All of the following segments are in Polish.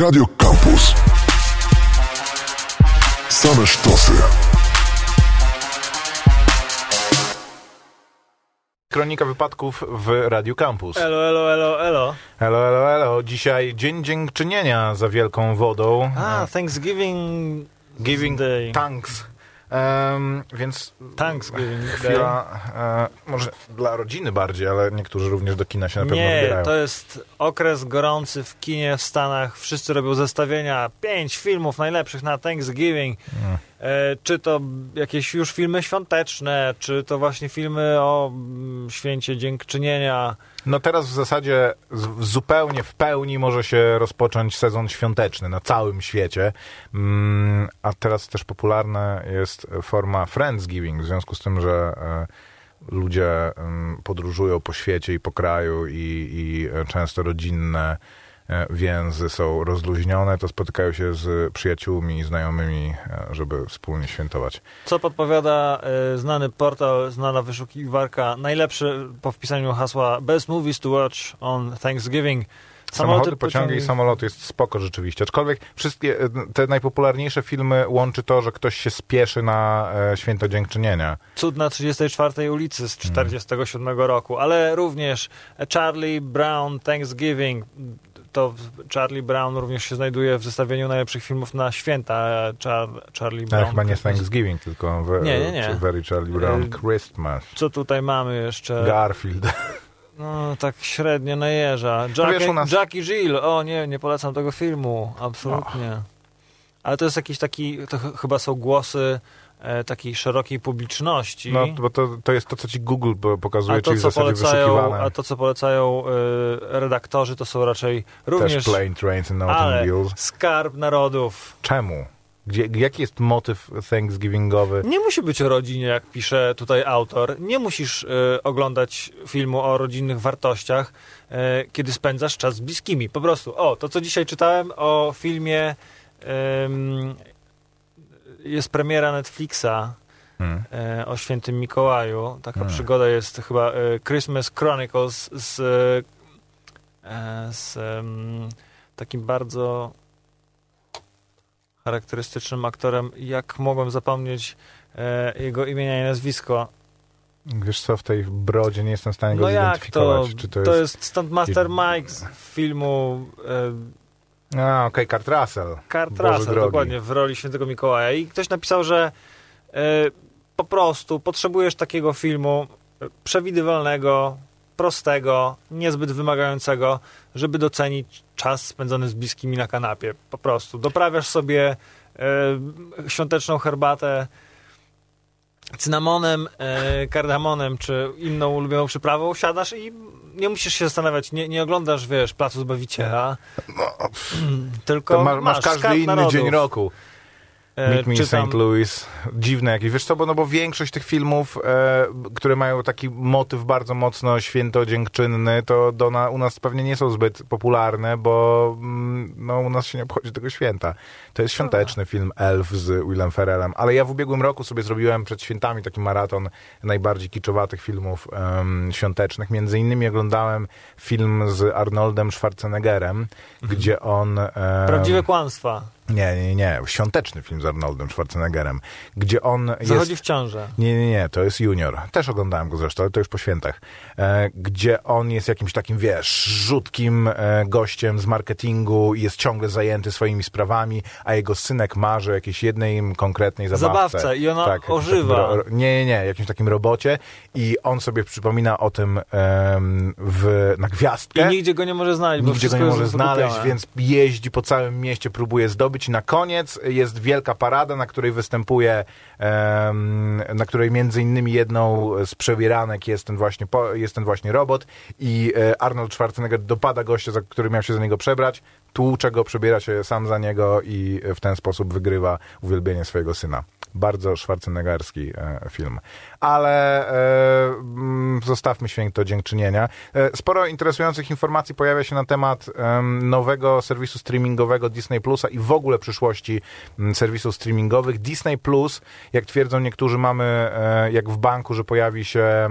Radio Campus. Same sztosy. Kronika wypadków w Radio Campus. Elo, elo, elo, elo. Elo, elo, elo. Dzisiaj Dzień Dziękczynienia za wielką wodą. A, Thanksgiving Giving Day. thanks. Em, więc Thanksgiving Day. chwila, e, może dla rodziny bardziej, ale niektórzy również do kina się na pewno Nie, wybierają. to jest okres gorący w kinie w Stanach. Wszyscy robią zestawienia. Pięć filmów najlepszych na Thanksgiving. E, czy to jakieś już filmy świąteczne, czy to właśnie filmy o mm, święcie dziękczynienia. No teraz w zasadzie zupełnie w pełni może się rozpocząć sezon świąteczny na całym świecie. Mm, a teraz też popularna jest forma Friendsgiving, w związku z tym, że e, ludzie em, podróżują po świecie i po kraju i, i e, często rodzinne więzy są rozluźnione, to spotykają się z przyjaciółmi i znajomymi, e, żeby wspólnie świętować. Co podpowiada e, znany portal, znana wyszukiwarka, najlepszy po wpisaniu hasła Best Movies to Watch on Thanksgiving. Samochody, pociągi i samoloty jest spoko rzeczywiście. Aczkolwiek wszystkie e, te najpopularniejsze filmy łączy to, że ktoś się spieszy na e, święto dziękczynienia. Cud na 34 ulicy z Mm. 47 roku, ale również Charlie Brown Thanksgiving. To Charlie Brown również się znajduje w zestawieniu najlepszych filmów na święta. Char Charlie Ale Brown. chyba nie Thanksgiving, tylko we, Nie, nie, nie. Very Charlie Brown Y, Christmas. Co tutaj mamy jeszcze? Garfield. No, tak średnio najeża. Jack, wiesz, u nas- Jackie Jill. O nie, nie polecam tego filmu. Absolutnie. Ale to jest jakiś taki, to ch- chyba są głosy takiej szerokiej publiczności. No, bo to, to jest to, co ci Google po- pokazuje, a to, czyli w co zasadzie polecają, a to, co polecają e, redaktorzy, to są raczej również Też Plane, Trains and Automobiles. skarb narodów. Czemu? Gdzie, jaki jest motyw Thanksgivingowy? Nie musi być o rodzinie, jak pisze tutaj autor. Nie musisz e, oglądać filmu o rodzinnych wartościach, e, kiedy spędzasz czas z bliskimi. Po prostu, o, to co dzisiaj czytałem o filmie, jest premiera Netflixa Hmm. e, o świętym Mikołaju. Taka Hmm. przygoda jest chyba e, Christmas Chronicles z, e, z em, takim bardzo charakterystycznym aktorem. Jak mogłem zapomnieć e, jego imienia i nazwisko? Wiesz co, w tej brodzie nie jestem w stanie go No jak to? zidentyfikować. Czy to, To jest... jest Stuntmaster Mike z filmu e, A, okej, Kurt Russell. Kurt Boże Russell, drogi. dokładnie, w roli świętego Mikołaja. I ktoś napisał, że e, po prostu potrzebujesz takiego filmu e, przewidywalnego, prostego, niezbyt wymagającego, żeby docenić czas spędzony z bliskimi na kanapie. Po prostu doprawiasz sobie e, świąteczną herbatę cynamonem, e, kardamonem czy inną ulubioną przyprawą, siadasz i nie musisz się zastanawiać, nie, nie oglądasz, wiesz, Placu Zbawiciela, tylko No, To ma, masz skarb każdy inny narodów. dzień roku. E, Meet Me in czytam- St. Louis. Dziwne jakieś. Wiesz co, bo, no bo większość tych filmów, e, które mają taki motyw bardzo mocno świętodziękczynny, to do na, u nas pewnie nie są zbyt popularne, bo mm, no, u nas się nie obchodzi tego święta. To jest świąteczny film Elf z Willem Ferrellem, ale ja w ubiegłym roku sobie zrobiłem przed świętami taki maraton najbardziej kiczowatych filmów em, świątecznych. Między innymi oglądałem film z Arnoldem Schwarzeneggerem, gdzie on... em, Prawdziwe kłamstwa. Nie, nie, nie. Świąteczny film z Arnoldem Schwarzeneggerem, gdzie on Zachodzi jest... w ciążę. Nie, nie, nie, to jest Junior. Też oglądałem go zresztą, ale to już po świętach. E, gdzie on jest jakimś takim, wiesz, rzutkim e, gościem z marketingu i jest ciągle zajęty swoimi sprawami, a jego synek marzy o jakiejś jednej konkretnej zabawce. Zabawce i ona jakimś ożywa. takim nie, nie, nie, jakimś takim robocie i on sobie przypomina o tym em, w, na I gwiazdkę. nigdzie go nie może znaleźć, bo Nigdzie go nie może znaleźć, więc jeździ po całym mieście, próbuje zdobyć i na koniec. Jest wielka parada, na której występuje, na której między innymi jedną z przebieranek jest ten właśnie, jest ten właśnie robot i e, Arnold Schwarzenegger dopada gościa, który miał się za niego przebrać, tłucze go, przebiera się sam za niego i w ten sposób wygrywa uwielbienie swojego syna. Bardzo schwarzeneggerski e, film. Ale e, mm, zostawmy święto dziękczynienia. E, sporo interesujących informacji pojawia się na temat em, nowego serwisu streamingowego Disney Plusa i w ogóle przyszłości mm, serwisów streamingowych. Disney Plus, jak twierdzą niektórzy, mamy e, jak w banku, że pojawi się e,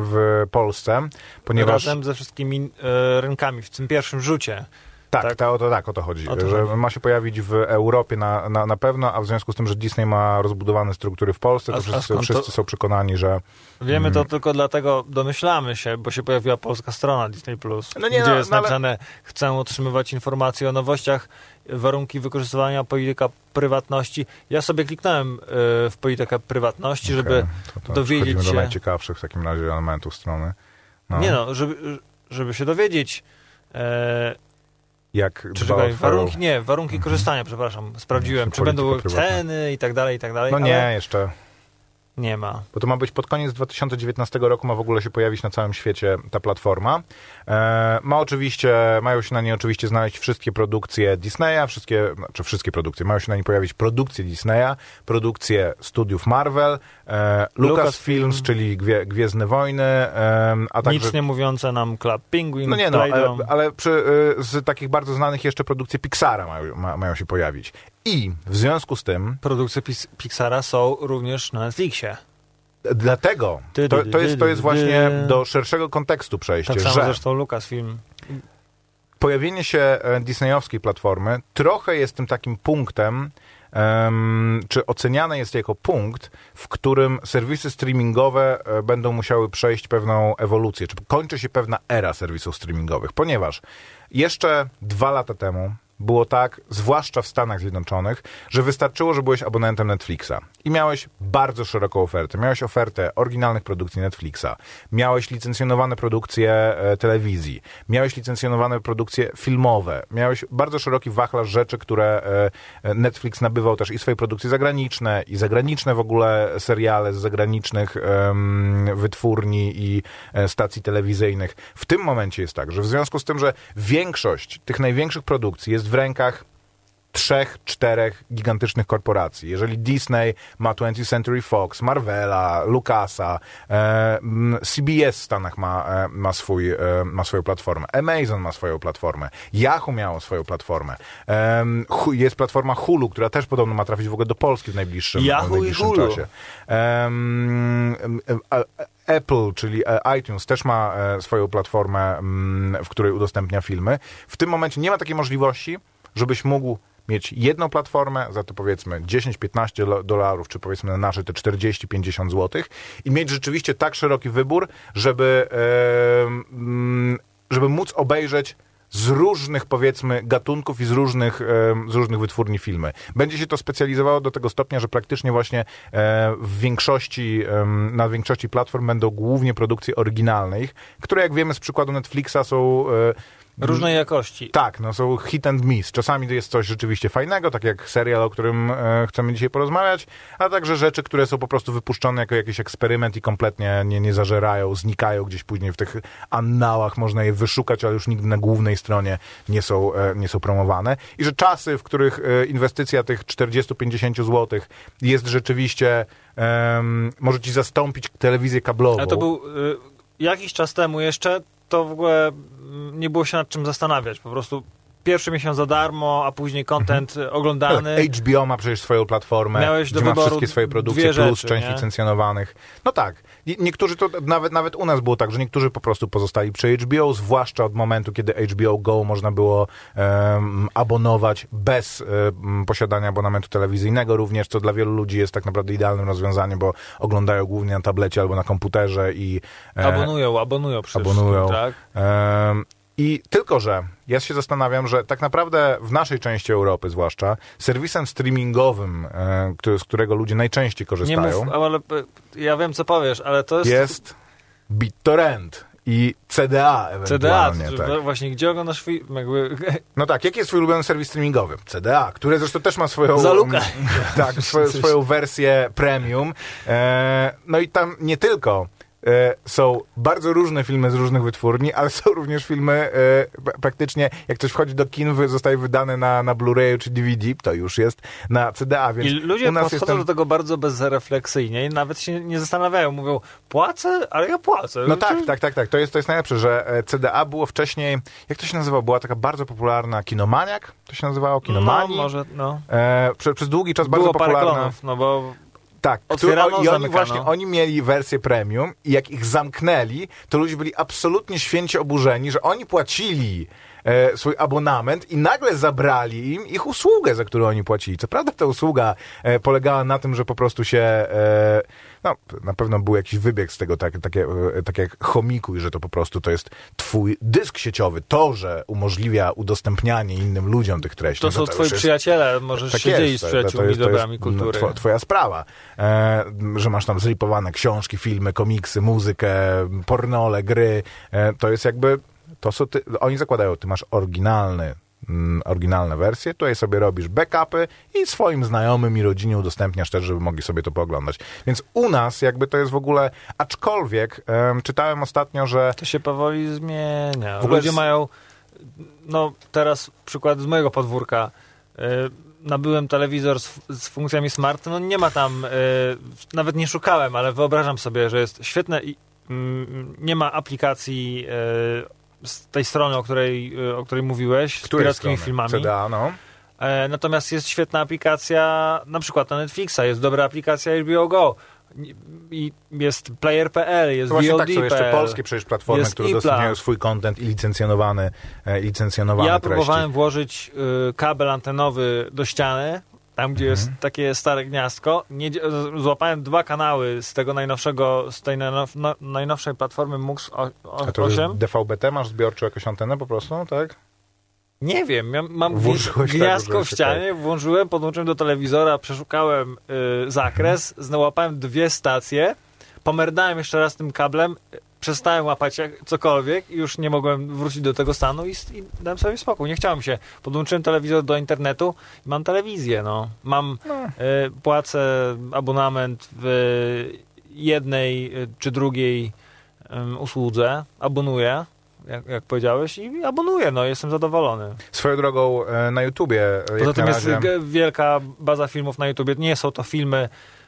w Polsce, ponieważ... Razem ze wszystkimi e, rynkami w tym pierwszym rzucie. Tak, Tak. Ta, o, to, tak, o to chodzi. O to że chodzi. ma się pojawić w Europie na, na, na pewno, a w związku z tym, że Disney ma rozbudowane struktury w Polsce, A- to a wszyscy, to- wszyscy są przekonani, że Wiemy Mm. to tylko dlatego, domyślamy się, bo się pojawiła polska strona Disney+, Plus, No nie, gdzie no, jest no ale- napisane, chcę otrzymywać informacje o nowościach, warunki wykorzystywania, polityka prywatności. Ja sobie kliknąłem y, w politykę prywatności, żeby... Okej, to, to dowiedzieć przechodzimy się- do najciekawszych w takim razie elementów strony. No. Nie no, żeby, żeby się dowiedzieć... E, Jak czy czekaj, warunki, nie, warunki korzystania, przepraszam, sprawdziłem, Polityka czy będą ceny i tak dalej, i tak dalej, No ale nie, jeszcze. Nie ma. Bo to ma być pod koniec 2019 roku, ma w ogóle się pojawić na całym świecie ta platforma. E, ma oczywiście, mają się na niej oczywiście znaleźć wszystkie produkcje Disneya, wszystkie, znaczy wszystkie produkcje, mają się na niej pojawić produkcje Disneya, produkcje studiów Marvel, e, Lucasfilms, czyli Gwie, Gwiezdne Wojny, e, a także... Nic nie mówiące nam Club Penguin, No nie no, ale, ale przy, y, z takich bardzo znanych jeszcze produkcje Pixara mają, ma, mają się pojawić. I w związku z tym, Produkcje Pix- Pixara są również na Netflixie. dlatego, to, to, jest, to jest właśnie do szerszego kontekstu przejście, Tak samo że zresztą Lucasfilm. pojawienie się e, disneyowskiej platformy trochę jest tym takim punktem, em, czy oceniane jest jako punkt, w którym serwisy streamingowe e, będą musiały przejść pewną ewolucję, czy kończy się pewna era serwisów streamingowych, ponieważ jeszcze dwa lata temu było tak, zwłaszcza w Stanach Zjednoczonych, że wystarczyło, że byłeś abonentem Netflixa i miałeś bardzo szeroką ofertę. Miałeś ofertę oryginalnych produkcji Netflixa, miałeś licencjonowane produkcje e, telewizji, miałeś licencjonowane produkcje filmowe, miałeś bardzo szeroki wachlarz rzeczy, które e, Netflix nabywał też i swoje produkcje zagraniczne, i zagraniczne w ogóle seriale z zagranicznych wytwórni i e, stacji telewizyjnych. W tym momencie jest tak, że w związku z tym, że większość tych największych produkcji jest w rękach trzech, czterech gigantycznych korporacji. Jeżeli Disney ma 20th Century Fox, Marvela, Lucasa, e, CBS w Stanach ma, e, ma, swój, e, ma swoją platformę, Amazon ma swoją platformę, Yahoo miało swoją platformę, jest platforma Hulu, która też podobno ma trafić w ogóle do Polski w najbliższym, Yahoo w i najbliższym Hulu. czasie. Apple, czyli e, iTunes, też ma e, swoją platformę, mm, w której udostępnia filmy. W tym momencie nie ma takiej możliwości, żebyś mógł mieć jedną platformę za to powiedzmy 10-15 lo- dolarów, czy powiedzmy na nasze te 40-50 złotych i mieć rzeczywiście tak szeroki wybór, żeby, em, mm, żeby móc obejrzeć z różnych, powiedzmy, gatunków i z różnych, em, z różnych wytwórni filmy. Będzie się to specjalizowało do tego stopnia, że praktycznie właśnie e, w większości, na większości platform będą głównie produkcje oryginalnych, które jak wiemy z przykładu Netflixa są e, Różnej jakości. tak, no są hit and miss. Czasami to jest coś rzeczywiście fajnego, tak jak serial, o którym e, chcemy dzisiaj porozmawiać, a także rzeczy, które są po prostu wypuszczone jako jakiś eksperyment i kompletnie nie, nie zażerają, znikają gdzieś później w tych annałach, można je wyszukać, ale już nigdy na głównej stronie nie są, e, nie są promowane. I że czasy, w których e, inwestycja tych 40-50 zł jest rzeczywiście, może ci zastąpić telewizję kablową. Ale to był y, jakiś czas temu jeszcze, to w ogóle nie było się nad czym zastanawiać. Po prostu pierwszy miesiąc za darmo, a później content Tak, oglądany. HBO ma przecież swoją platformę, Miałeś do gdzie ma wszystkie swoje produkcje, dwie plus rzeczy, część nie? licencjonowanych. No tak. Nie- Niektórzy to, nawet, nawet u nas było tak, że niektórzy po prostu pozostali przy HBO, zwłaszcza od momentu, kiedy HBO Go można było em, abonować bez em, posiadania abonamentu telewizyjnego również, co dla wielu ludzi jest tak naprawdę idealnym rozwiązaniem, bo oglądają głównie na tablecie albo na komputerze i... e, Abonują, abonują przede abonują. tak? I tylko, że ja się zastanawiam, że tak naprawdę w naszej części Europy zwłaszcza, serwisem streamingowym, e, który, z którego ludzie najczęściej Nie korzystają, mów, ale y, ja wiem co powiesz, ale to jest, jest BitTorrent i CDA CDA, ewentualnie. czy tak. właśnie gdzie oglądasz film? Jakby, No tak, jaki jest twój ulubiony serwis streamingowy? CDA, które zresztą też ma swoją... Za lukę. tak, swoją, swoją wersję premium. E, no i tam nie tylko e, są bardzo różne filmy z różnych wytwórni, ale są również filmy e, praktycznie, jak coś wchodzi do kin, zostaje wydane na, na Blu-rayu czy DVD, to już jest na CDA, więc I ludzie u nas podchodzą ten... do tego bardzo bezrefleksyjnie i nawet się nie zastanawiają. Mówią, płacę, ale ja płacę. No tak, tak, tak, tak. To jest, to jest najlepsze, że e, CDA było wcześniej, jak to się nazywało? Była taka bardzo popularna Kinomaniak, to się nazywało, Kinomani. No, może, no. E, prze, przez długi czas bardzo Było parę popularna. klonów, no bo Tak, Otwierano, i oni zamykano. właśnie, oni mieli wersję premium i jak ich zamknęli, to ludzie byli absolutnie święcie oburzeni, że oni płacili e, swój abonament i nagle zabrali im ich usługę, za którą oni płacili. Co prawda ta usługa e, polegała na tym, że po prostu się e, no, na pewno był jakiś wybieg z tego, tak, takie, e, tak jak chomikuj, że to po prostu to jest twój dysk sieciowy. To, że umożliwia udostępnianie innym ludziom tych treści. To no są już twoi jest- przyjaciele, możesz tak się jest, dzielić z to- przyjaciółmi to jest- to jest, dobrami kultury. no, two- Twoja sprawa, e, że masz tam zripowane książki, filmy, komiksy, muzykę, pornole, gry. E, to jest jakby, to są ty, oni zakładają, ty masz oryginalny oryginalne wersje, tutaj sobie robisz backupy i swoim znajomym i rodzinie udostępniasz też, żeby mogli sobie to pooglądać. Więc u nas jakby to jest w ogóle, aczkolwiek em, czytałem ostatnio, że To się powoli zmienia. W ogóle Ludzie z- mają, no teraz przykład z mojego podwórka. Y, nabyłem telewizor z, z funkcjami smart, no nie ma tam, y, nawet nie szukałem, ale wyobrażam sobie, że jest świetne i mm, nie ma aplikacji y, z tej strony, o której, y, o której mówiłeś, z której pirackimi strony? filmami. CDA, no. E, Natomiast jest świetna aplikacja, na przykład na Netflixa, jest dobra aplikacja HBO Go. I- jest player.pl, jest To właśnie tak, są jeszcze polskie przecież platformy, jest które udostępniają swój content i licencjonowany, e, licencjonowane Ja treści. próbowałem włożyć y, kabel antenowy do ściany, tam gdzie jest Mhm. takie stare gniazdko. Nie, złapałem dwa kanały z tego najnowszego, z tej najnow, no, najnowszej platformy MUX o- o- A to jest 8. DVB-T masz zbiorczą jakąś antenę po prostu, tak? Nie wiem, ja mam Włożyłeś tak, gniazdko włożyłeś, w ścianie, włączyłem, podłączyłem do telewizora, przeszukałem y, zakres, znałapałem dwie stacje, pomerdałem jeszcze raz tym kablem, przestałem łapać cokolwiek i już nie mogłem wrócić do tego stanu i, i dałem sobie spokój. Nie chciałem się. Podłączyłem telewizor do internetu i mam telewizję, no. Mam, y, płacę abonament w jednej y, czy drugiej ym, usłudze, abonuję, jak, jak powiedziałeś, i abonuję, no, jestem zadowolony. Swoją drogą e, na YouTubie, e, Poza tym jest wielka baza filmów na YouTubie. Nie są to filmy y,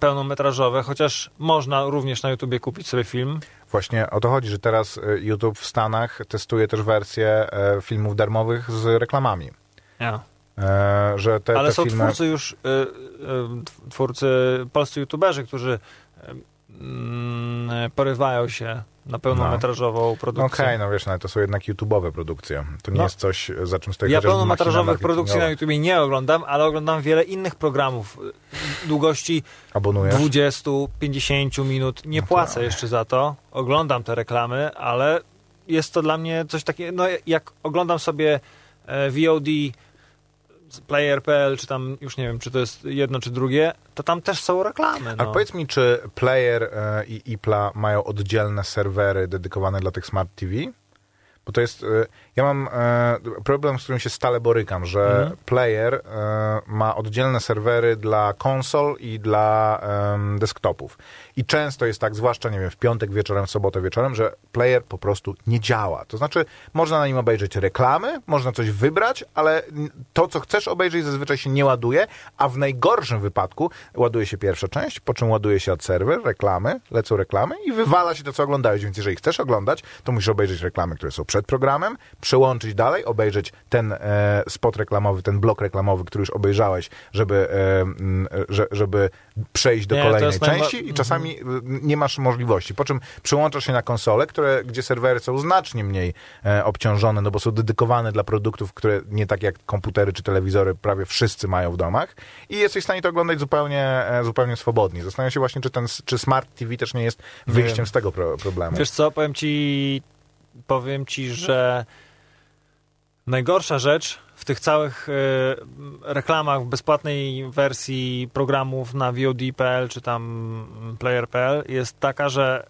pełnometrażowe, chociaż można również na YouTubie kupić sobie film. właśnie o to chodzi, że teraz e, YouTube w Stanach testuje też wersję e, filmów darmowych z reklamami. Ja. E, że te, Ale te są filmy... twórcy już, twórcy, polscy YouTuberzy, którzy porywają się na pełnometrażową No produkcję. okej, no wiesz, no, ale to są jednak YouTube'owe produkcje. To nie No. jest coś, za czym stoi Ja pełnometrażowych produkcji na. YouTubie nie oglądam, ale oglądam wiele innych programów y, długości Abonujesz? 20-50 minut. Nie No płacę jeszcze za to. Oglądam te reklamy, ale jest to dla mnie coś takiego. No, jak oglądam sobie e, VOD Player.pl, czy tam już nie wiem, czy to jest jedno, czy drugie, to tam też są reklamy. No. powiedz mi, czy Player e, i Ipla mają oddzielne serwery dedykowane dla tych Smart TV? Bo to jest. e, Ja mam e, problem, z którym się stale borykam, że Mhm. Player ma oddzielne serwery dla konsol i dla desktopów. I często jest tak, zwłaszcza nie wiem, w piątek wieczorem, w sobotę wieczorem, że Player po prostu nie działa. To znaczy, można na nim obejrzeć reklamy, można coś wybrać, ale to, co chcesz obejrzeć, zazwyczaj się nie ładuje, a w najgorszym wypadku ładuje się pierwsza część, po czym ładuje się od serwer, reklamy, lecą reklamy i wywala się to, co oglądałeś. Więc jeżeli chcesz oglądać, to musisz obejrzeć reklamy, które są przed programem, przełączyć dalej, obejrzeć ten e, spot reklamowy, ten blok reklamowy, który już obejrzałeś, żeby, e, że, żeby przejść do Nie, kolejnej części i czasami y, nie masz możliwości. Po czym przyłączasz się na konsole, które, gdzie serwery są znacznie mniej e, obciążone, no bo są dedykowane dla produktów, które nie tak jak komputery czy telewizory prawie wszyscy mają w domach i jesteś w stanie to oglądać zupełnie, e, zupełnie swobodnie. Zastanawiam się właśnie, czy ten czy Smart TV też nie jest Nie wyjściem wiem. z tego pro, problemu. Wiesz co, powiem ci, powiem ci, że najgorsza rzecz w tych całych y, reklamach w bezpłatnej wersji programów na VOD.pl czy tam Player.pl jest taka, że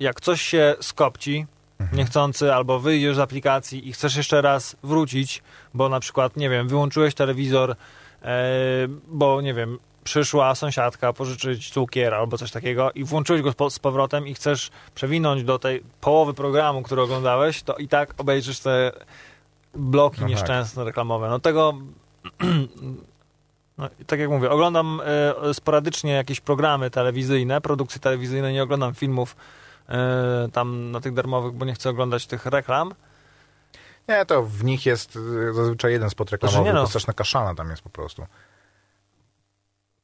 jak coś się skopci niechcący albo wyjdziesz z aplikacji i chcesz jeszcze raz wrócić, bo na przykład, nie wiem, wyłączyłeś telewizor, e, bo nie wiem, przyszła sąsiadka pożyczyć cukier albo coś takiego i włączyłeś go z powrotem i chcesz przewinąć do tej połowy programu, który oglądałeś, to i tak obejrzysz te bloki No tak. nieszczęsne reklamowe. No tego no, tak jak mówię, oglądam e, sporadycznie jakieś programy telewizyjne, produkcje telewizyjne, nie oglądam filmów e, tam na tych darmowych, bo nie chcę oglądać tych reklam. Nie, to w nich jest y, zazwyczaj jeden spot reklamowy, Znaczy nie no. to straszna kaszana tam jest po prostu.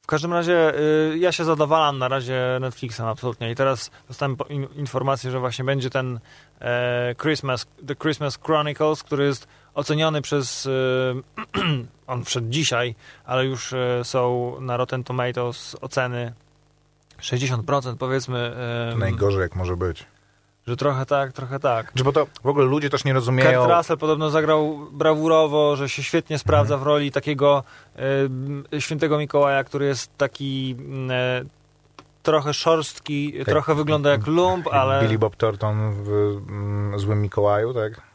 W każdym razie y, ja się zadawalam na razie Netflixem absolutnie i teraz dostałem informację, że właśnie będzie ten e, Christmas, The Christmas Chronicles, który jest oceniony przez, y, on wszedł dzisiaj, ale już y, są na Rotten Tomatoes oceny 60% powiedzmy, y, najgorzej jak może być. że trochę tak, trochę tak. Czy bo to w ogóle ludzie też nie rozumieją... Kurt Russell podobno zagrał brawurowo, że się świetnie sprawdza w roli takiego e, świętego Mikołaja, który jest taki e, trochę szorstki, trochę wygląda jak lump, ale Billy Bob Thornton w mm, Złym Mikołaju, tak?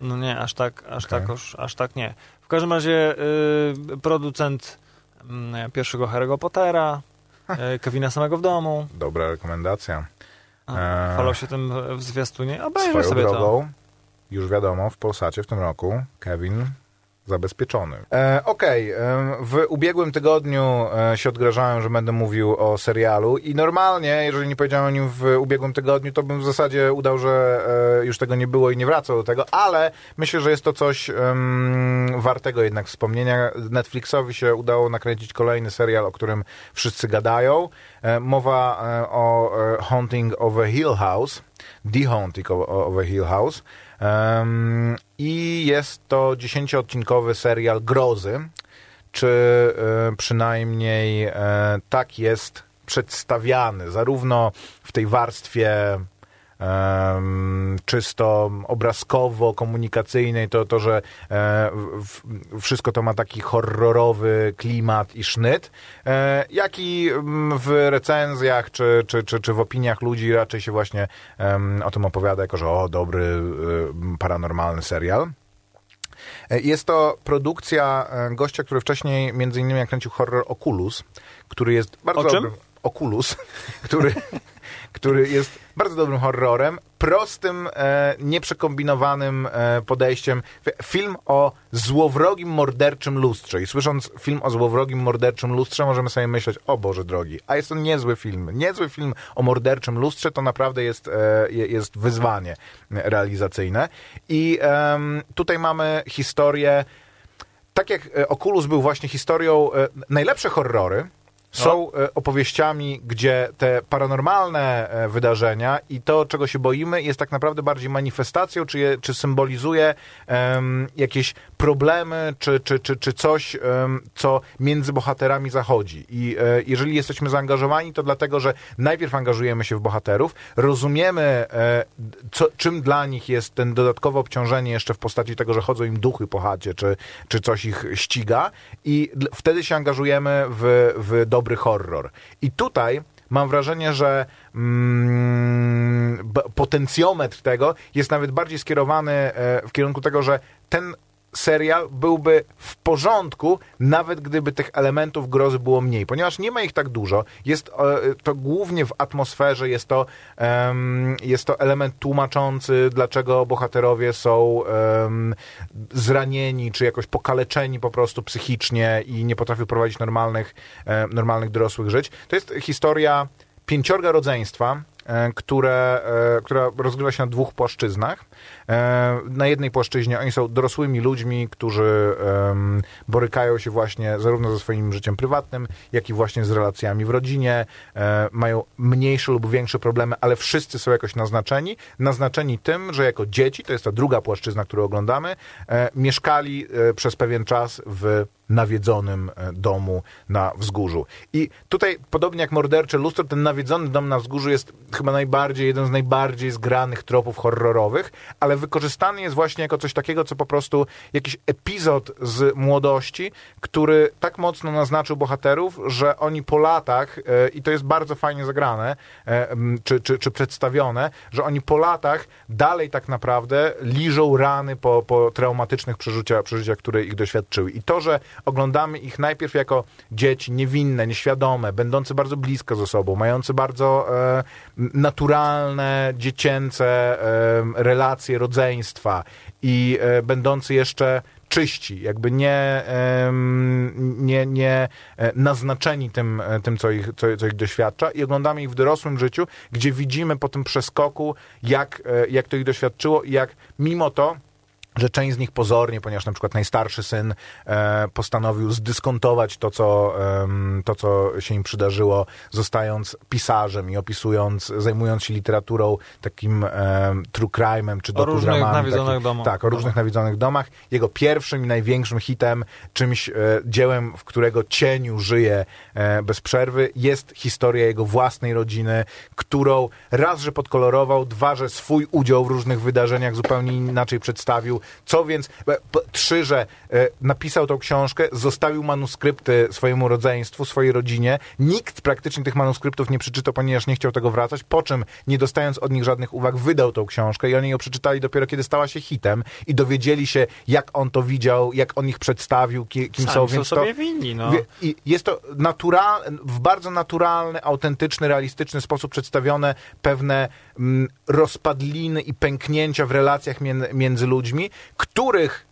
No nie, aż tak, aż Okej. tak, aż, aż tak nie. W każdym razie e, producent mm, pierwszego Harry'ego Pottera, e, Kevina samego w domu, Dobra rekomendacja. a, chwalał się tym w- zwiastunie, obejrzę sobie to. drogą, już wiadomo, w Polsacie w tym roku Kevin zabezpieczony. E, Okej, e, w ubiegłym tygodniu e, się odgrażałem, że będę mówił o serialu i normalnie, jeżeli nie powiedziałem o nim w ubiegłym tygodniu, to bym w zasadzie udał, że e, już tego nie było i nie wracał do tego, ale myślę, że jest to coś em, wartego jednak wspomnienia. Netflixowi się udało nakręcić kolejny serial, o którym wszyscy gadają. Mowa o Haunting of a Hill House, The Haunting of, a Hill House. Em, I jest to dziesięcioodcinkowy serial grozy, czy e, przynajmniej e, tak jest przedstawiany, zarówno w tej warstwie czysto obrazkowo-komunikacyjnej, to, to że e, w, wszystko to ma taki horrorowy klimat i sznyt, e, jak i mm, w recenzjach czy, czy, czy, czy w opiniach ludzi raczej się właśnie o tym opowiada, jako że o, dobry, y, paranormalny serial. E, Jest to produkcja gościa, który wcześniej między innymi nakręcił horror Oculus, który jest bardzo O czym? dobrym... Oculus, który, który jest bardzo dobrym horrorem, prostym, e, nieprzekombinowanym e, podejściem. Film o złowrogim morderczym lustrze. I słysząc film o złowrogim morderczym lustrze, możemy sobie myśleć, o Boże drogi, a jest to niezły film. Niezły film o morderczym lustrze to naprawdę jest, e, je- jest wyzwanie realizacyjne. I tutaj mamy historię tak jak e, Oculus był właśnie historią, e, najlepsze horrory są e, opowieściami, gdzie te paranormalne e, wydarzenia i to, czego się boimy, jest tak naprawdę bardziej manifestacją, czy, je, czy symbolizuje em, jakieś problemy, czy, czy, czy, czy coś, em, co między bohaterami zachodzi. I e, jeżeli jesteśmy zaangażowani, to dlatego, że najpierw angażujemy się w bohaterów, rozumiemy, e, co, czym dla nich jest ten dodatkowe obciążenie jeszcze w postaci tego, że chodzą im duchy po chacie, czy, czy coś ich ściga i wtedy się angażujemy w, w dobry horror. I tutaj mam wrażenie, że mm, potencjometr tego jest nawet bardziej skierowany e, w kierunku tego, że ten serial byłby w porządku, nawet gdyby tych elementów grozy było mniej, ponieważ nie ma ich tak dużo. Jest e, to głównie w atmosferze, jest to, em, jest to element tłumaczący, dlaczego bohaterowie są em, zranieni, czy jakoś pokaleczeni po prostu psychicznie i nie potrafią prowadzić normalnych, e, normalnych dorosłych żyć. To jest historia pięciorga rodzeństwa, które, e, która rozgrywa się na dwóch płaszczyznach. E, Na jednej płaszczyźnie oni są dorosłymi ludźmi, którzy borykają się właśnie zarówno ze swoim życiem prywatnym, jak i właśnie z relacjami w rodzinie. E, Mają mniejsze lub większe problemy, ale wszyscy są jakoś naznaczeni. Naznaczeni tym, że jako dzieci, to jest ta druga płaszczyzna, którą oglądamy, e, mieszkali e, przez pewien czas w nawiedzonym e, domu na wzgórzu. I tutaj, podobnie jak mordercze lustro, ten nawiedzony dom na wzgórzu jest chyba najbardziej, jeden z najbardziej zgranych tropów horrorowych, ale wykorzystany jest właśnie jako coś takiego, co po prostu jakiś epizod z młodości, który tak mocno naznaczył bohaterów, że oni po latach, e, i to jest bardzo fajnie zagrane, e, czy, czy, czy przedstawione, że oni po latach dalej tak naprawdę liżą rany po, po traumatycznych przeżyciach, przeżyciach, które ich doświadczyły. I to, że oglądamy ich najpierw jako dzieci niewinne, nieświadome, będące bardzo blisko ze sobą, mające bardzo e, naturalne, dziecięce e, relacje rodzeństwa i e, jeszcze czyści, jakby nie, nie, nie e, naznaczeni tym, e, tym co, ich, co, co ich doświadcza. I oglądamy ich w dorosłym życiu, gdzie widzimy po tym przeskoku, jak, e, jak to ich doświadczyło i jak mimo to że część z nich pozornie, ponieważ na przykład najstarszy syn e, postanowił zdyskontować to co, em, to, co się im przydarzyło, zostając pisarzem i opisując, zajmując się literaturą takim em, true crime'em czy O różnych nawiedzonych domach. Tak, o różnych nawiedzonych domach. Jego pierwszym i największym hitem, czymś, e, dziełem, w którego cieniu żyje e, bez przerwy, jest historia jego własnej rodziny, którą raz, że podkolorował, dwa, że swój udział w różnych wydarzeniach zupełnie inaczej przedstawił. Co więc, e, trzy, że e, napisał tą książkę, zostawił manuskrypty swojemu rodzeństwu, swojej rodzinie. Nikt praktycznie tych manuskryptów nie przeczytał, ponieważ nie chciał tego wracać, po czym, nie dostając od nich żadnych uwag, wydał tą książkę i oni ją przeczytali dopiero, kiedy stała się hitem i dowiedzieli się, jak on to widział, jak on ich przedstawił, ki- kim Sami są, są więc to... sobie winni, no. I jest to natural, w bardzo naturalny, autentyczny, realistyczny sposób przedstawione pewne mm, rozpadliny i pęknięcia w relacjach mię- między ludźmi, których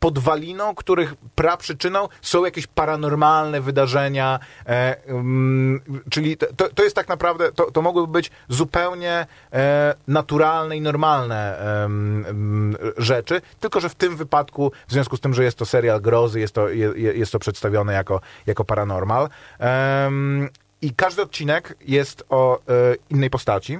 podwaliną, których praprzyczyną są jakieś paranormalne wydarzenia, e, mm, czyli to, to- jest tak naprawdę, to, to mogłyby być zupełnie e, naturalne i normalne em, em, rzeczy, tylko że w tym wypadku, w związku z tym, że jest to serial grozy, jest to, je, je- jest to przedstawione jako, jako paranormal. Em, I każdy odcinek jest o e, innej postaci.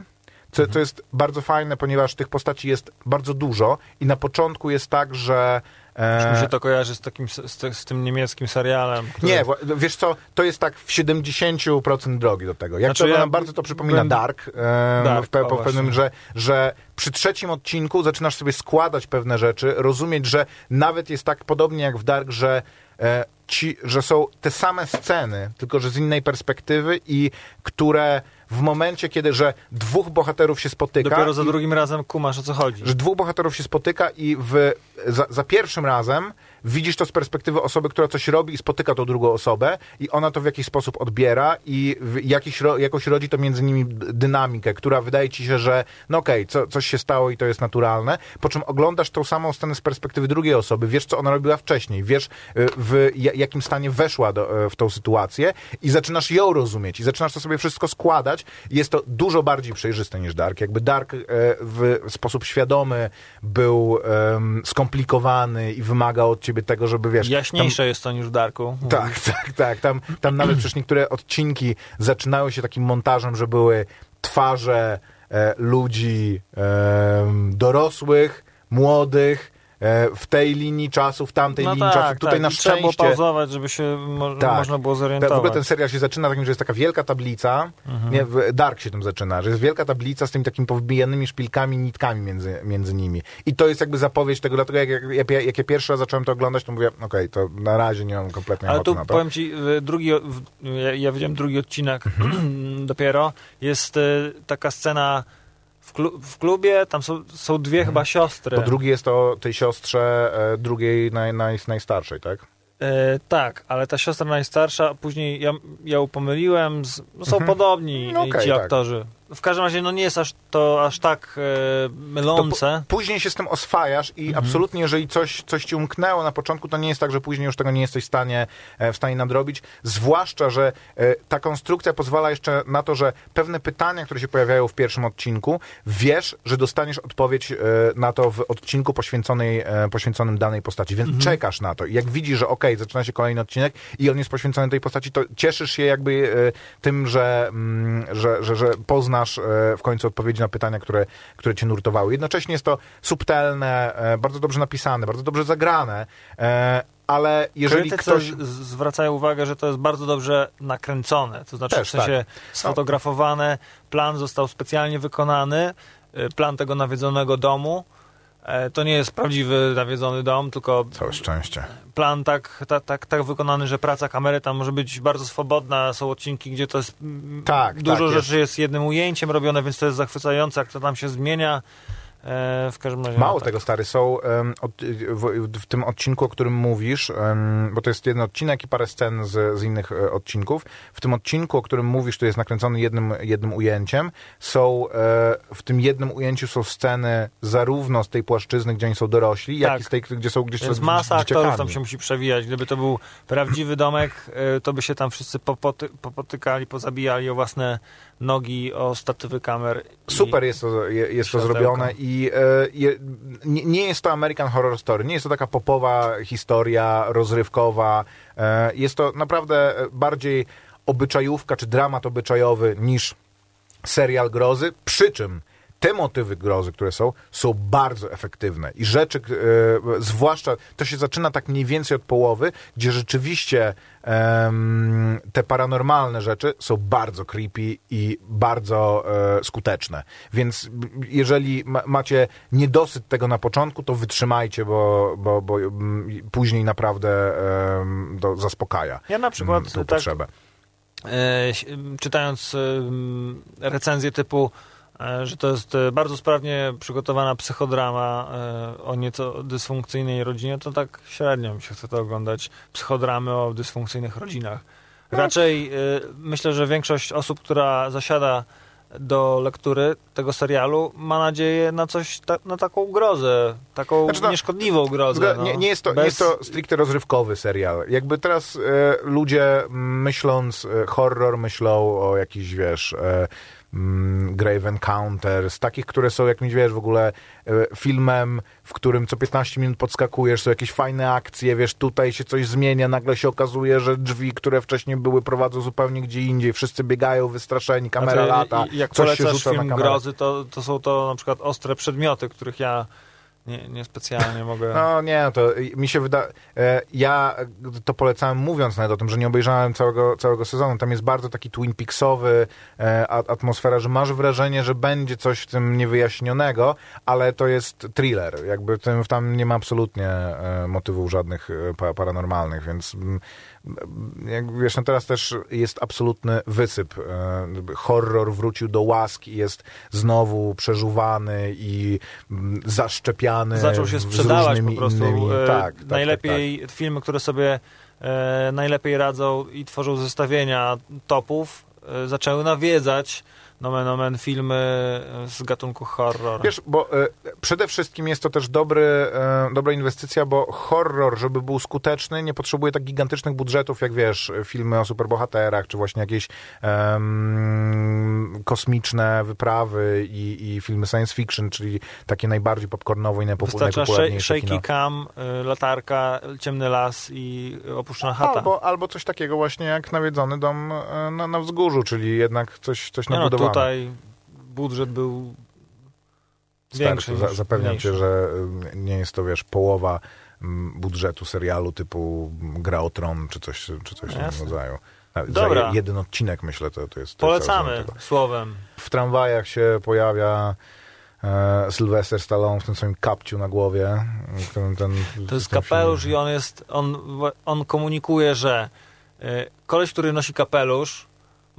Co, co jest bardzo fajne, ponieważ tych postaci jest bardzo dużo i na początku jest tak, że e, Mi się to kojarzy z, takim, z, z, tym niemieckim serialem. Który... nie, wiesz co, to jest tak w 70% drogi do tego. Jak Znaczy, to ja nam bardzo to przypomina byłem- Dark, em, Dark, w pe, o, pewnym, że, że przy trzecim odcinku zaczynasz sobie składać pewne rzeczy, rozumieć, że nawet jest tak podobnie jak w Dark, że e, ci, że są te same sceny, tylko że z innej perspektywy i które w momencie, kiedy, że dwóch bohaterów się spotyka Dopiero za i, drugim razem kumasz o co chodzi. że dwóch bohaterów się spotyka i w, za, za pierwszym razem widzisz to z perspektywy osoby, która coś robi i spotyka tą drugą osobę i ona to w jakiś sposób odbiera i jakiś, jakoś rodzi to między nimi dynamikę, która wydaje ci się, że no okej, co, coś się stało i to jest naturalne, po czym oglądasz tą samą scenę z perspektywy drugiej osoby, wiesz co ona robiła wcześniej, wiesz y, w ja- jakim stanie weszła do, e, w tą sytuację i zaczynasz ją rozumieć i zaczynasz to sobie wszystko składać jest to dużo bardziej przejrzyste niż Dark. Jakby Dark e, w sposób świadomy był skomplikowany i wymagał od ciebie tego, żeby wiesz... Jaśniejsze jest to niż w Darku. Tam, tak, tak, tak. Tam, tam nawet przecież niektóre odcinki zaczynały się takim montażem, że były twarze e, ludzi dorosłych, młodych, w tej linii czasu, w tamtej No linii tak, czasu. Tutaj tak. na I Trzeba było szczęście... pauzować, żeby się mo- Tak. można było zorientować. w ogóle ten serial się zaczyna takim, że jest taka wielka tablica, Mhm. nie, Dark się tym zaczyna, że jest wielka tablica z tymi takimi powbijanymi szpilkami, nitkami między, między nimi. I to jest jakby zapowiedź tego, dlatego jak, jak, jak, ja pierwszy raz zacząłem to oglądać, to mówię, okej, to na razie nie mam kompletnie Ale tu na to. powiem ci, drugi, ja, ja widziałem drugi odcinek Mhm. dopiero. Jest y, taka scena w, klu, w klubie, tam są, są dwie chyba siostry. To drugi jest o tej siostrze e, drugiej naj, naj, najstarszej, tak? E, tak, ale ta siostra najstarsza, później ja, ja ją pomyliłem, z, no są podobni No okej, ci tak. W każdym razie no nie jest aż to aż tak e, mylące. Później się z tym oswajasz i Mhm. absolutnie, jeżeli coś, coś ci umknęło na początku, to nie jest tak, że później już tego nie jesteś w stanie, e, w stanie nadrobić. Zwłaszcza, że e, ta konstrukcja pozwala jeszcze na to, że pewne pytania, które się pojawiają w pierwszym odcinku, wiesz, że dostaniesz odpowiedź e, na to w odcinku poświęconej, e, poświęconym danej postaci, więc Mhm. czekasz na to. I jak widzisz, że okej, zaczyna się kolejny odcinek i on jest poświęcony tej postaci, to cieszysz się jakby e, tym, że, mm, że, że, że poznasz e, w końcu odpowiedzi na pytania, które, które cię nurtowały. Jednocześnie jest to subtelne, e, bardzo dobrze napisane, bardzo dobrze zagrane, e, ale jeżeli Krytycy ktoś... zwracają uwagę, że to jest bardzo dobrze nakręcone, to znaczy Też, w sensie tak. sfotografowane, plan został specjalnie wykonany, plan tego nawiedzonego domu. E, To nie jest prawdziwy nawiedzony dom, tylko Całe szczęście. plan tak, tak, tak, tak wykonany, że praca kamery tam może być bardzo swobodna. Są odcinki, gdzie to jest mm, Tak, dużo tak, rzeczy jest. jednym ujęciem robione, więc to jest zachwycające, jak to tam się zmienia. E, w każdym razie. Mało no, tak. tego, stary, są w, tym odcinku, o którym mówisz, bo to jest jeden odcinek i parę scen z, z innych e, odcinków. W tym odcinku, o którym mówisz, to jest nakręcony jednym, jednym ujęciem. Są, e, w tym jednym ujęciu są sceny zarówno z tej płaszczyzny, gdzie oni są dorośli, jak Tak. i z tej, gdzie są gdzieś z- masa aktorów tam się musi przewijać. Gdyby to był prawdziwy domek, to by się tam wszyscy popoty, popotykali, pozabijali o własne nogi, o statywy kamer. Super jest to, je- jest to zrobione i I e, nie, nie jest to American Horror Story, nie jest to taka popowa historia, rozrywkowa. E, jest to naprawdę bardziej obyczajówka czy dramat obyczajowy niż serial grozy, przy czym te motywy grozy, które są, są bardzo efektywne. I rzeczy, e, zwłaszcza to się zaczyna tak mniej więcej od połowy, gdzie rzeczywiście te paranormalne rzeczy są bardzo creepy i bardzo e, skuteczne. Więc jeżeli ma, macie niedosyt tego na początku, to wytrzymajcie, bo, bo, bo mm, później naprawdę to zaspokaja Ja na przykład mm, tą tak potrzebę. e, czytając recenzję typu, że to jest e, bardzo sprawnie przygotowana psychodrama e, o nieco dysfunkcyjnej rodzinie, to tak średnio mi się chce to oglądać. Psychodramy o dysfunkcyjnych rodzinach. Raczej e, myślę, że większość osób, która zasiada do lektury tego serialu, ma nadzieję na coś, ta, na taką grozę, taką Znaczy, no, nieszkodliwą grozę. No. nie, nie, jest to, nie Bez- jest to stricte rozrywkowy serial. Jakby teraz e, ludzie myśląc e, horror, myślą o jakichś, wiesz, e, mm, Grave Encounters, takich, które są jakimś, wiesz, w ogóle e, filmem, w którym co 15 minut podskakujesz, są jakieś fajne akcje, wiesz, tutaj się coś zmienia, nagle się okazuje, że drzwi, które wcześniej były, prowadzą zupełnie gdzie indziej, wszyscy biegają wystraszeni, kamera Znaczy, lata, Jak coś się rzuca na film kamerę. grozy, to, to są to na przykład ostre przedmioty, których ja nie, nie specjalnie mogę... No nie, to mi się wydaje. Ja to polecałem mówiąc nawet o tym, że nie obejrzałem całego, całego sezonu. Tam jest bardzo taki Twin Peaksowy e, atmosfera, że masz wrażenie, że będzie coś w tym niewyjaśnionego, ale to jest thriller. Jakby tym, tam nie ma absolutnie e, motywów żadnych e, pa, paranormalnych, więc mm, jak wiesz, no teraz też jest absolutny wysyp. E, Horror wrócił do łask i jest znowu przeżuwany i mm, zaszczepiany Zaczął się sprzedawać po prostu. E, Tak, tak, najlepiej filmy, które sobie e, najlepiej radzą i tworzą zestawienia topów, e, zaczęły nawiedzać nomen omen filmy z gatunku horror. Wiesz, bo e, przede wszystkim jest to też dobry, e, dobra inwestycja, bo horror, żeby był skuteczny, nie potrzebuje tak gigantycznych budżetów, jak wiesz, filmy o superbohaterach, czy właśnie jakieś kosmiczne wyprawy i, i filmy science fiction, czyli takie najbardziej popcornowe i najpopu- Wystarcza sh- najpopularniejsze shaky cam, y, latarka, ciemny las i opuszczona chata. Albo, albo coś takiego właśnie jak nawiedzony dom e, na, na wzgórzu, czyli jednak coś, coś no, nabudowane. Tutaj budżet był większy Starczy. Zapewniam mniejszy. cię, że y, nie jest to, wiesz, połowa mm, budżetu serialu typu Gra o Tron, czy coś, czy coś w tym rodzaju. Dobra. Jeden odcinek, myślę, to, to jest... to jest Polecamy tego. słowem. W tramwajach się pojawia e, Sylwester Stallone w tym swoim kapciu na głowie. którym ten, To jest kapelusz i on jest, on, on komunikuje, że y, koleś, który nosi kapelusz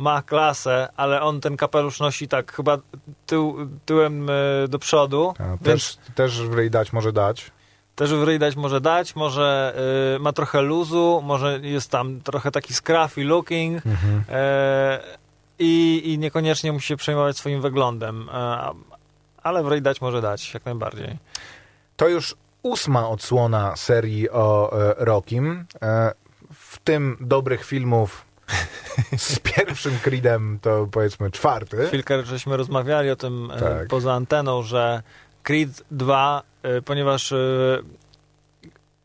ma klasę, ale on ten kapelusz nosi tak chyba tył, tyłem y, do przodu, A, też, też w dać może dać. też w dać może dać, może y, ma trochę luzu, może jest tam trochę taki scruffy looking Mhm. e, i, i niekoniecznie musi się przejmować swoim wyglądem, e, ale w dać może dać, jak najbardziej. To już ósma odsłona serii o e, Rockim. E, w tym dobrych filmów z pierwszym Creedem to powiedzmy czwarty. Chwilkę żeśmy rozmawiali o tym e, Tak. poza anteną, że Creed 2, e, ponieważ e,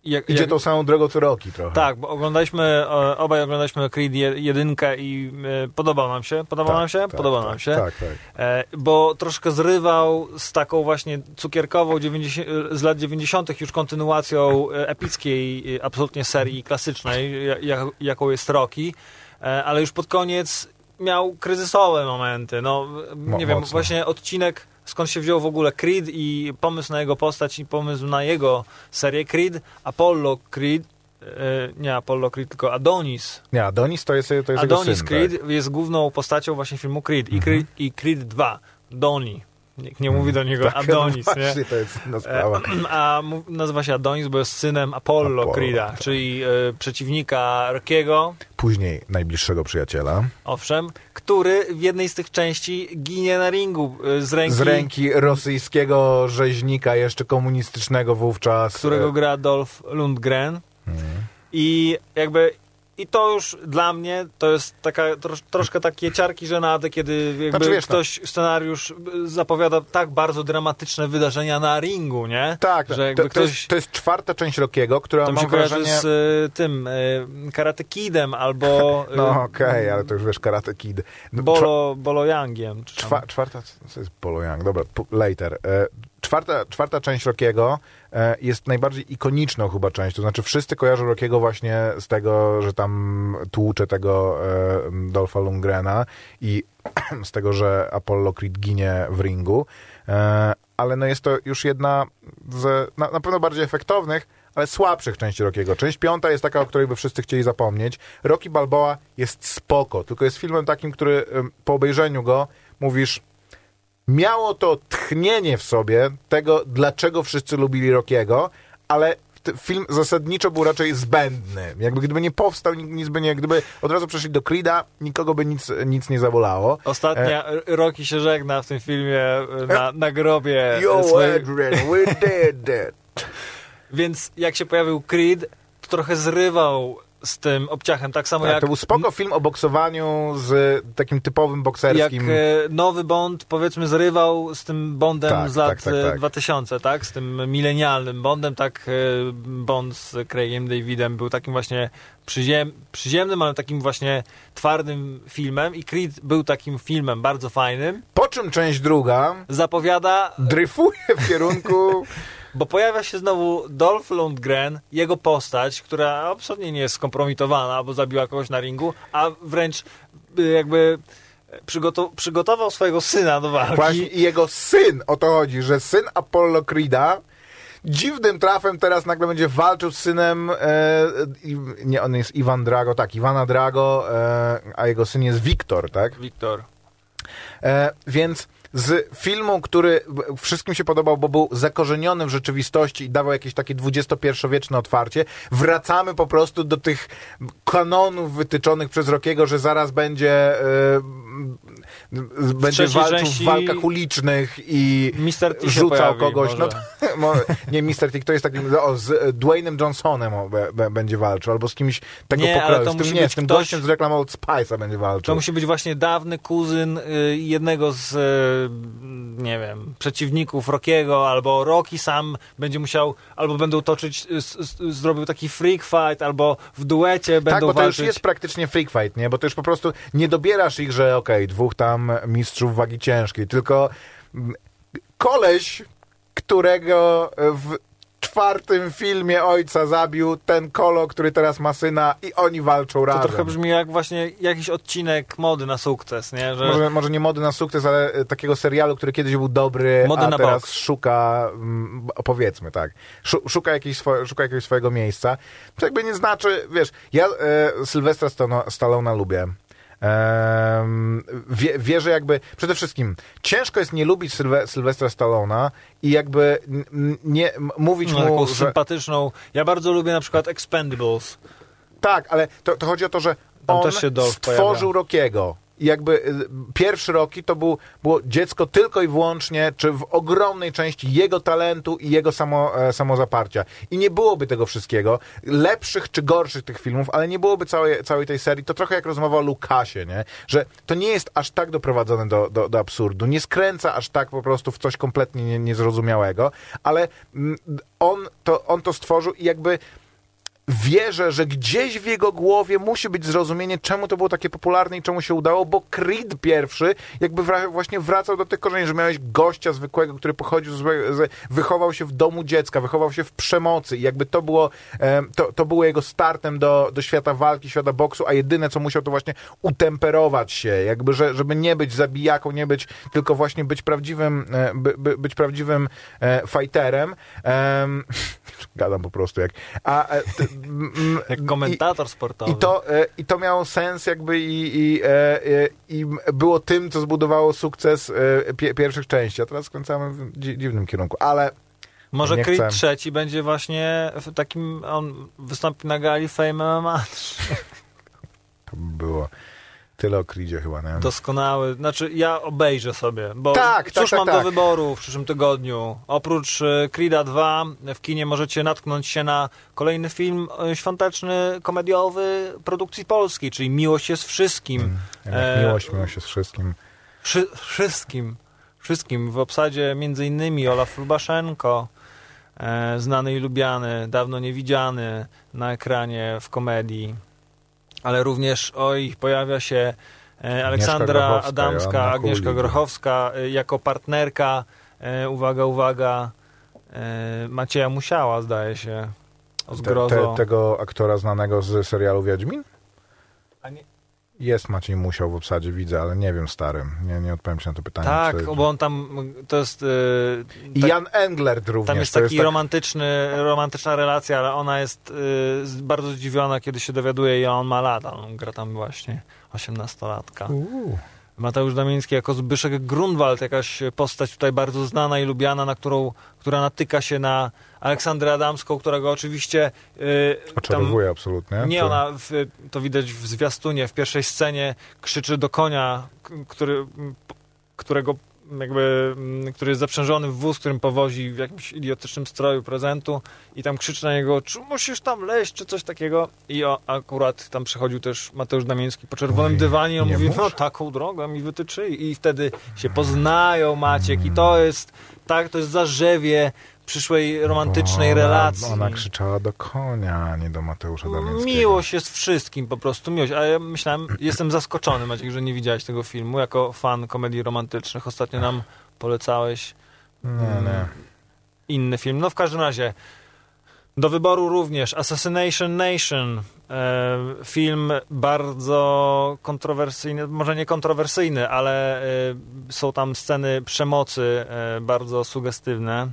jak, Idzie jak, tą samą drogą co Rocky trochę. tak, bo oglądaliśmy, obaj oglądaliśmy Creed je- jedynkę i podobał nam się, podobał Tak, nam się, tak, podobał tak, nam się, Tak, tak. bo troszkę zrywał z taką właśnie cukierkową 90, z lat 90. już kontynuacją epickiej absolutnie serii klasycznej, ja- jak, jaką jest Rocky, e, ale już pod koniec miał kryzysowe momenty. No, nie wiem, właśnie odcinek, skąd się wziął w ogóle Creed i pomysł na jego postać i pomysł na jego serię Creed, Apollo Creed, e, nie Apollo Creed, tylko Adonis. Nie, Adonis to jest, to jest jego Adonis syn. Creed Tak. jest główną postacią właśnie filmu Creed i, Mhm. Creed i Creed 2, Doni. Nikt nie mówi do niego Tak, Adonis, no nie? to jest inna sprawa. A mu- nazywa się Adonis, bo jest synem Apollo, Apollo, Creeda, tak. czyli e, przeciwnika Rockiego, Później najbliższego przyjaciela. owszem, który w jednej z tych części ginie na ringu e, z ręki, Z ręki rosyjskiego rzeźnika, jeszcze komunistycznego wówczas. którego E, gra Dolph Lundgren. mhm. I jakby I to już dla mnie to jest taka trosz, troszkę takie ciarki żenady, kiedy Znaczy, wiesz, ktoś scenariusz y, zapowiada tak bardzo dramatyczne wydarzenia na ringu, nie? Tak, że to, to, ktoś... jest, to jest czwarta część Rockiego, która mam kojarzy wrażenie... z y, tym y, Karate Kidem albo y, No okej, ale to już wiesz, Karate Kid. No, Bolo, Bolo Youngiem. Czwa, czwarta, co jest Polo Young? Dobra, later. Czwarta, czwarta część Rockiego e, jest najbardziej ikoniczną chyba część, to znaczy wszyscy kojarzą Rockiego właśnie z tego, że tam tłucze tego e, Dolpha Lundgrena i z tego, że Apollo Creed ginie w ringu, e, ale no jest to już jedna z na, na pewno bardziej efektownych, ale słabszych części Rockiego. Część piąta jest taka, o której by wszyscy chcieli zapomnieć. Rocky Balboa jest spoko, tylko jest filmem takim, który po obejrzeniu go mówisz, miało to tchnienie w sobie tego, dlaczego wszyscy lubili Rockiego, ale film zasadniczo był raczej zbędny. Jakby gdyby nie powstał, nic- by nie, gdyby od razu przeszli do Creeda, nikogo by nic, nic nie zabolało. Ostatnia E. Rocky się żegna w tym filmie y, na, na grobie. Yo, swojej- Adrian, we did that. Więc jak się pojawił Creed, to trochę zrywał z tym obciachem, tak samo Tak, jak to był spoko film o boksowaniu z takim typowym jak bokserskim... e, nowy Bond, powiedzmy, zrywał z tym Bondem Tak, z lat tak, tak, e, tak. 2000, tak? Z tym milenialnym Bondem, tak e, Bond z Craigiem Davidem był takim właśnie przyziem, przyziemnym, ale takim właśnie twardym filmem i Creed był takim filmem bardzo fajnym. Po czym część druga Zapowiada, dryfuje w kierunku... bo pojawia się znowu Dolph Lundgren, jego postać, która absolutnie nie jest skompromitowana, bo zabiła kogoś na ringu, a wręcz y, jakby przygotow- przygotował swojego syna do walki. Właśnie i jego syn, o to chodzi, że syn Apollo Creeda dziwnym trafem teraz nagle będzie walczył z synem, e, nie, on jest Iwan Drago, tak, Iwana Drago, e, a jego syn jest Wiktor, tak? Wiktor. E, więc z filmu, który wszystkim się podobał, bo był zakorzeniony w rzeczywistości i dawał jakieś takie XXI-wieczne otwarcie, wracamy po prostu do tych kanonów wytyczonych przez Rockiego, że zaraz będzie e, będzie walczył w walkach ulicznych i Mr. T rzucał kogoś. może. No nie, Mr. T, to jest taki, o, z e, Dwaynem Johnsonem o, be, be, będzie walczył, albo z kimś tego Nie, ale pokroju. to Z tym, musi nie, być z tym ktoś- gościem z reklam Old Spice'a będzie walczył. To musi być właśnie dawny kuzyn y, jednego z, y, nie wiem, przeciwników Rockiego, albo Rocky sam będzie musiał, albo będą toczyć, y, zrobił taki freak fight, albo w duecie Tak, będą bo to walczyć. już jest praktycznie freak fight, nie? Bo to już po prostu nie dobierasz ich, że okej, dwóch tam mistrzów wagi ciężkiej, tylko mm, koleś, którego w czwartym filmie ojca zabił ten kolo, który teraz ma syna i oni walczą To razem. trochę brzmi jak właśnie jakiś odcinek mody na sukces, nie? Że Może, może nie mody na sukces, ale e, takiego serialu, który kiedyś był dobry, Mody a na teraz boks. szuka, mm, powiedzmy tak, szu- szuka, jakiejś swo- szuka jakiegoś swojego miejsca. To jakby nie znaczy, wiesz, ja e, Sylwestra Stallona lubię. Wie, wierzę jakby, przede wszystkim ciężko jest nie lubić Sylwe, Sylwestra Stallona i jakby nie mówić no, taką mu, że... sympatyczną. Ja bardzo lubię na przykład Expendables. Tak, ale to, to chodzi o to, że Tam on też się Dolph stworzył Rockiego. Jakby y, pierwszy Rocky to był, było dziecko tylko i wyłącznie, czy w ogromnej części jego talentu i jego samo, e, samozaparcia. I nie byłoby tego wszystkiego, lepszych czy gorszych tych filmów, ale nie byłoby całej, całej tej serii. To trochę jak rozmowa o Lukasie, nie? Że to nie jest aż tak doprowadzone do, do, do absurdu. Nie skręca aż tak po prostu w coś kompletnie nie, niezrozumiałego, ale mm, on to, on to stworzył i jakby wierzę, że gdzieś w jego głowie musi być zrozumienie, czemu to było takie popularne i czemu się udało, bo Creed pierwszy jakby wra- właśnie wracał do tych korzeni, że miałeś gościa zwykłego, który pochodził z, z, wychował się w domu dziecka, wychował się w przemocy i jakby to było, to, to było jego startem do, do świata walki, świata boksu, a jedyne, co musiał, to właśnie utemperować się, jakby, że, żeby nie być zabijaką, nie być, tylko właśnie być prawdziwym, e, by, by, być prawdziwym e, fighterem. Em, gadam po prostu jak... A, e, Jak i- komentator sportowy. i to, e, I to miało sens jakby i, i, e, e, i było tym, co zbudowało sukces pie, pierwszych części. A teraz skręcamy w dzi, dziwnym kierunku. Ale Może Creed trzeci będzie właśnie w takim, on wystąpi na gali Fame MMA. było tyle o Creedzie chyba, nie? Doskonały. Znaczy, ja obejrzę sobie, bo Tak, cóż tak, mam tak, do tak. wyboru w przyszłym tygodniu. Oprócz e, Creed'a 2 w kinie możecie natknąć się na kolejny film e, świąteczny, komediowy produkcji polskiej, czyli Miłość jest wszystkim. Jednak E, miłość, miłość z wszystkim. Wszy, wszystkim. Wszystkim. W obsadzie między innymi Olaf Lubaszenko, e, znany i lubiany, dawno niewidziany na ekranie w komedii. Ale również, oj, pojawia się e, Aleksandra Grochowska, Adamska, Joanna Agnieszka Kulik. Grochowska e, jako partnerka, e, uwaga, uwaga, Macieja Musiała, zdaje się, o Te, te, tego aktora znanego z serialu Wiedźmin? A nie- Jest Maciej Musiał w obsadzie, widzę, ale nie wiem, starym. Nie, nie odpowiem ci na to pytanie. tak, bo on tam, to jest... I tak- Jan Englert również. Tam jest taki tak- romantyczny, romantyczna relacja, ale ona jest y, z- bardzo zdziwiona, kiedy się dowiaduje, ile on ma lat. On gra tam właśnie 18-latka. Uuu. Mateusz Damiński jako Zbyszek Grunwald, jakaś postać tutaj bardzo znana i lubiana, na którą, która natyka się na Aleksandrę Adamską, którego oczywiście y, tam, Oczarowuje absolutnie. nie, Czy- ona, w, to widać w zwiastunie, w pierwszej scenie krzyczy do konia, który, którego jakby, mm, który jest zaprzężony w wóz, którym powozi w jakimś idiotycznym stroju prezentu i tam krzyczy na niego, czy musisz tam leźć, czy coś takiego. I o, akurat tam przychodził też Mateusz Damiński po czerwonym Mówi, dywanie i on mówi, muszę. no taką drogę mi wytyczyli. I wtedy się poznają Maciek i to jest, tak, to jest zarzewie przyszłej romantycznej Ona- relacji. Ona krzyczała do konia, a nie do Mateusza Damińskiego. Miłość jest wszystkim, po prostu miłość. A ja myślałem, jestem zaskoczony, Maciek, że nie widziałeś tego filmu. Jako fan komedii romantycznych ostatnio nam polecałeś Nie, nie. inny film. No w każdym razie, do wyboru również Assassination Nation. E, film bardzo kontrowersyjny, może nie kontrowersyjny, ale e, są tam sceny przemocy e, bardzo sugestywne.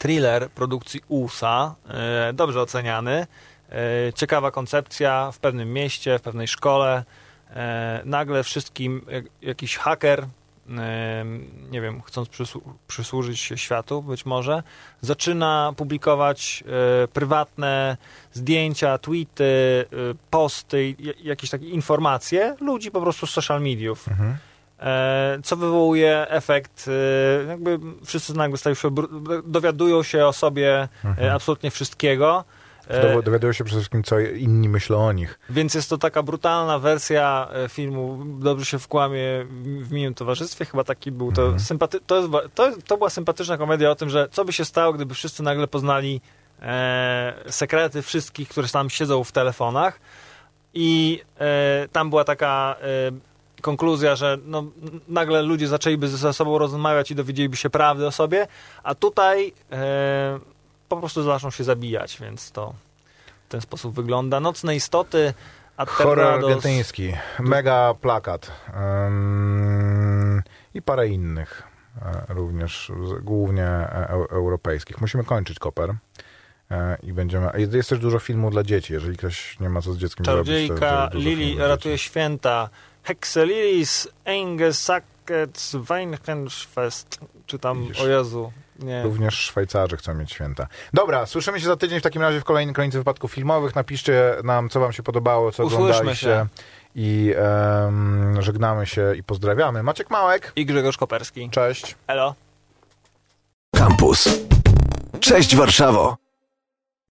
Thriller produkcji USA, e, dobrze oceniany. E, ciekawa koncepcja w pewnym mieście, w pewnej szkole. E, nagle wszystkim jak, jakiś haker, nie wiem, chcąc przysłu- przysłużyć się światu być może, zaczyna publikować prywatne zdjęcia, tweety, posty, jakieś takie informacje ludzi po prostu z social mediów. Mhm. E, co wywołuje efekt, e, jakby wszyscy nagle stają się, dowiadują się o sobie e, absolutnie wszystkiego. Dowi- Dowiadują się przede wszystkim, co inni myślą o nich. więc jest to taka brutalna wersja filmu Dobrze się wkłamie w miłym towarzystwie. Chyba taki był to sympaty- to, jest, to, jest- to była sympatyczna komedia o tym, że co by się stało, gdyby wszyscy nagle poznali e, sekrety wszystkich, którzy tam siedzą w telefonach. I e, tam była taka e, konkluzja, że no, nagle ludzie zaczęliby ze sobą rozmawiać i dowiedzieliby się prawdy o sobie, a tutaj e, po prostu zaczną się zabijać, więc to w ten sposób wygląda. Nocne istoty, Horror argentyński, mega plakat. Ym, i parę innych e, również, głównie e, eu- europejskich. Musimy kończyć Koper. I będziemy... Jest, też dużo filmów dla dzieci, jeżeli ktoś nie ma co z dzieckiem Czarodziejka, jest dużo Lili ratuje święta, Hexelilis, Eingesackets, Weihnachtsfest, czy tam, Widzisz. o Jezu, nie. Również Szwajcarzy chcą mieć święta. Dobra, słyszymy się za tydzień w takim razie w kolejnej kronice wypadków filmowych. Napiszcie nam, co wam się podobało, co Usłyszmy oglądaliście. się. I em, żegnamy się i pozdrawiamy. Maciek Małek, I Grzegorz Koperski. cześć. Elo. Campus. Cześć Warszawo.